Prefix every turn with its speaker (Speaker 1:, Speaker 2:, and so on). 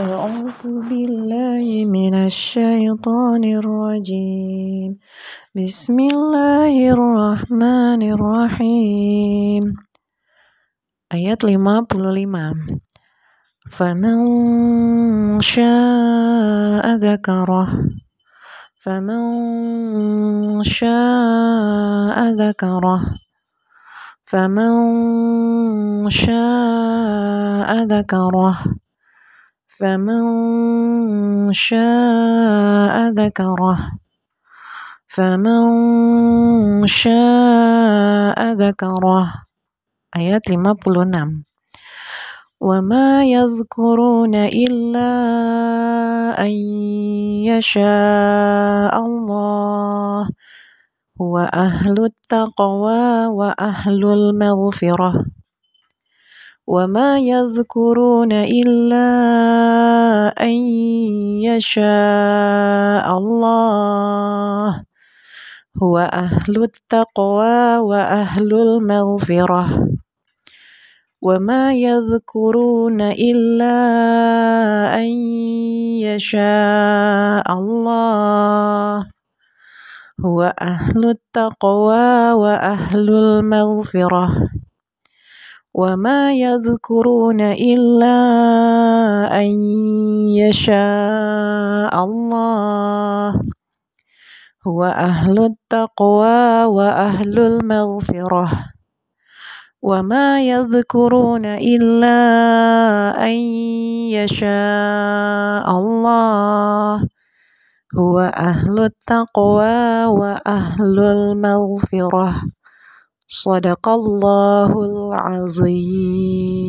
Speaker 1: أعوذ بالله من الشيطان الرجيم بسم الله الرحمن الرحيم Ayat 55 فمن شاء ذكره فمن شاء ذكره فمن شاء ذكره فمن شاء ذكره فمن شاء ذكره ayat 56 نعم. وما يذكرون إلا أن يشاء الله هو أهل التقوى وأهل المغفرة وما يذكرون إلا أن يشاء الله هو أهل التقوى وأهل المغفرة وما يذكرون إلا أن يشاء الله هو أهل التقوى وأهل المغفرة وما يذكرون إلا أن يشاء الله هو أهل التقوى وأهل المغفرة وما يذكرون إلا أن يشاء الله هو أهل التقوى وأهل المغفرة صدق الله العظيم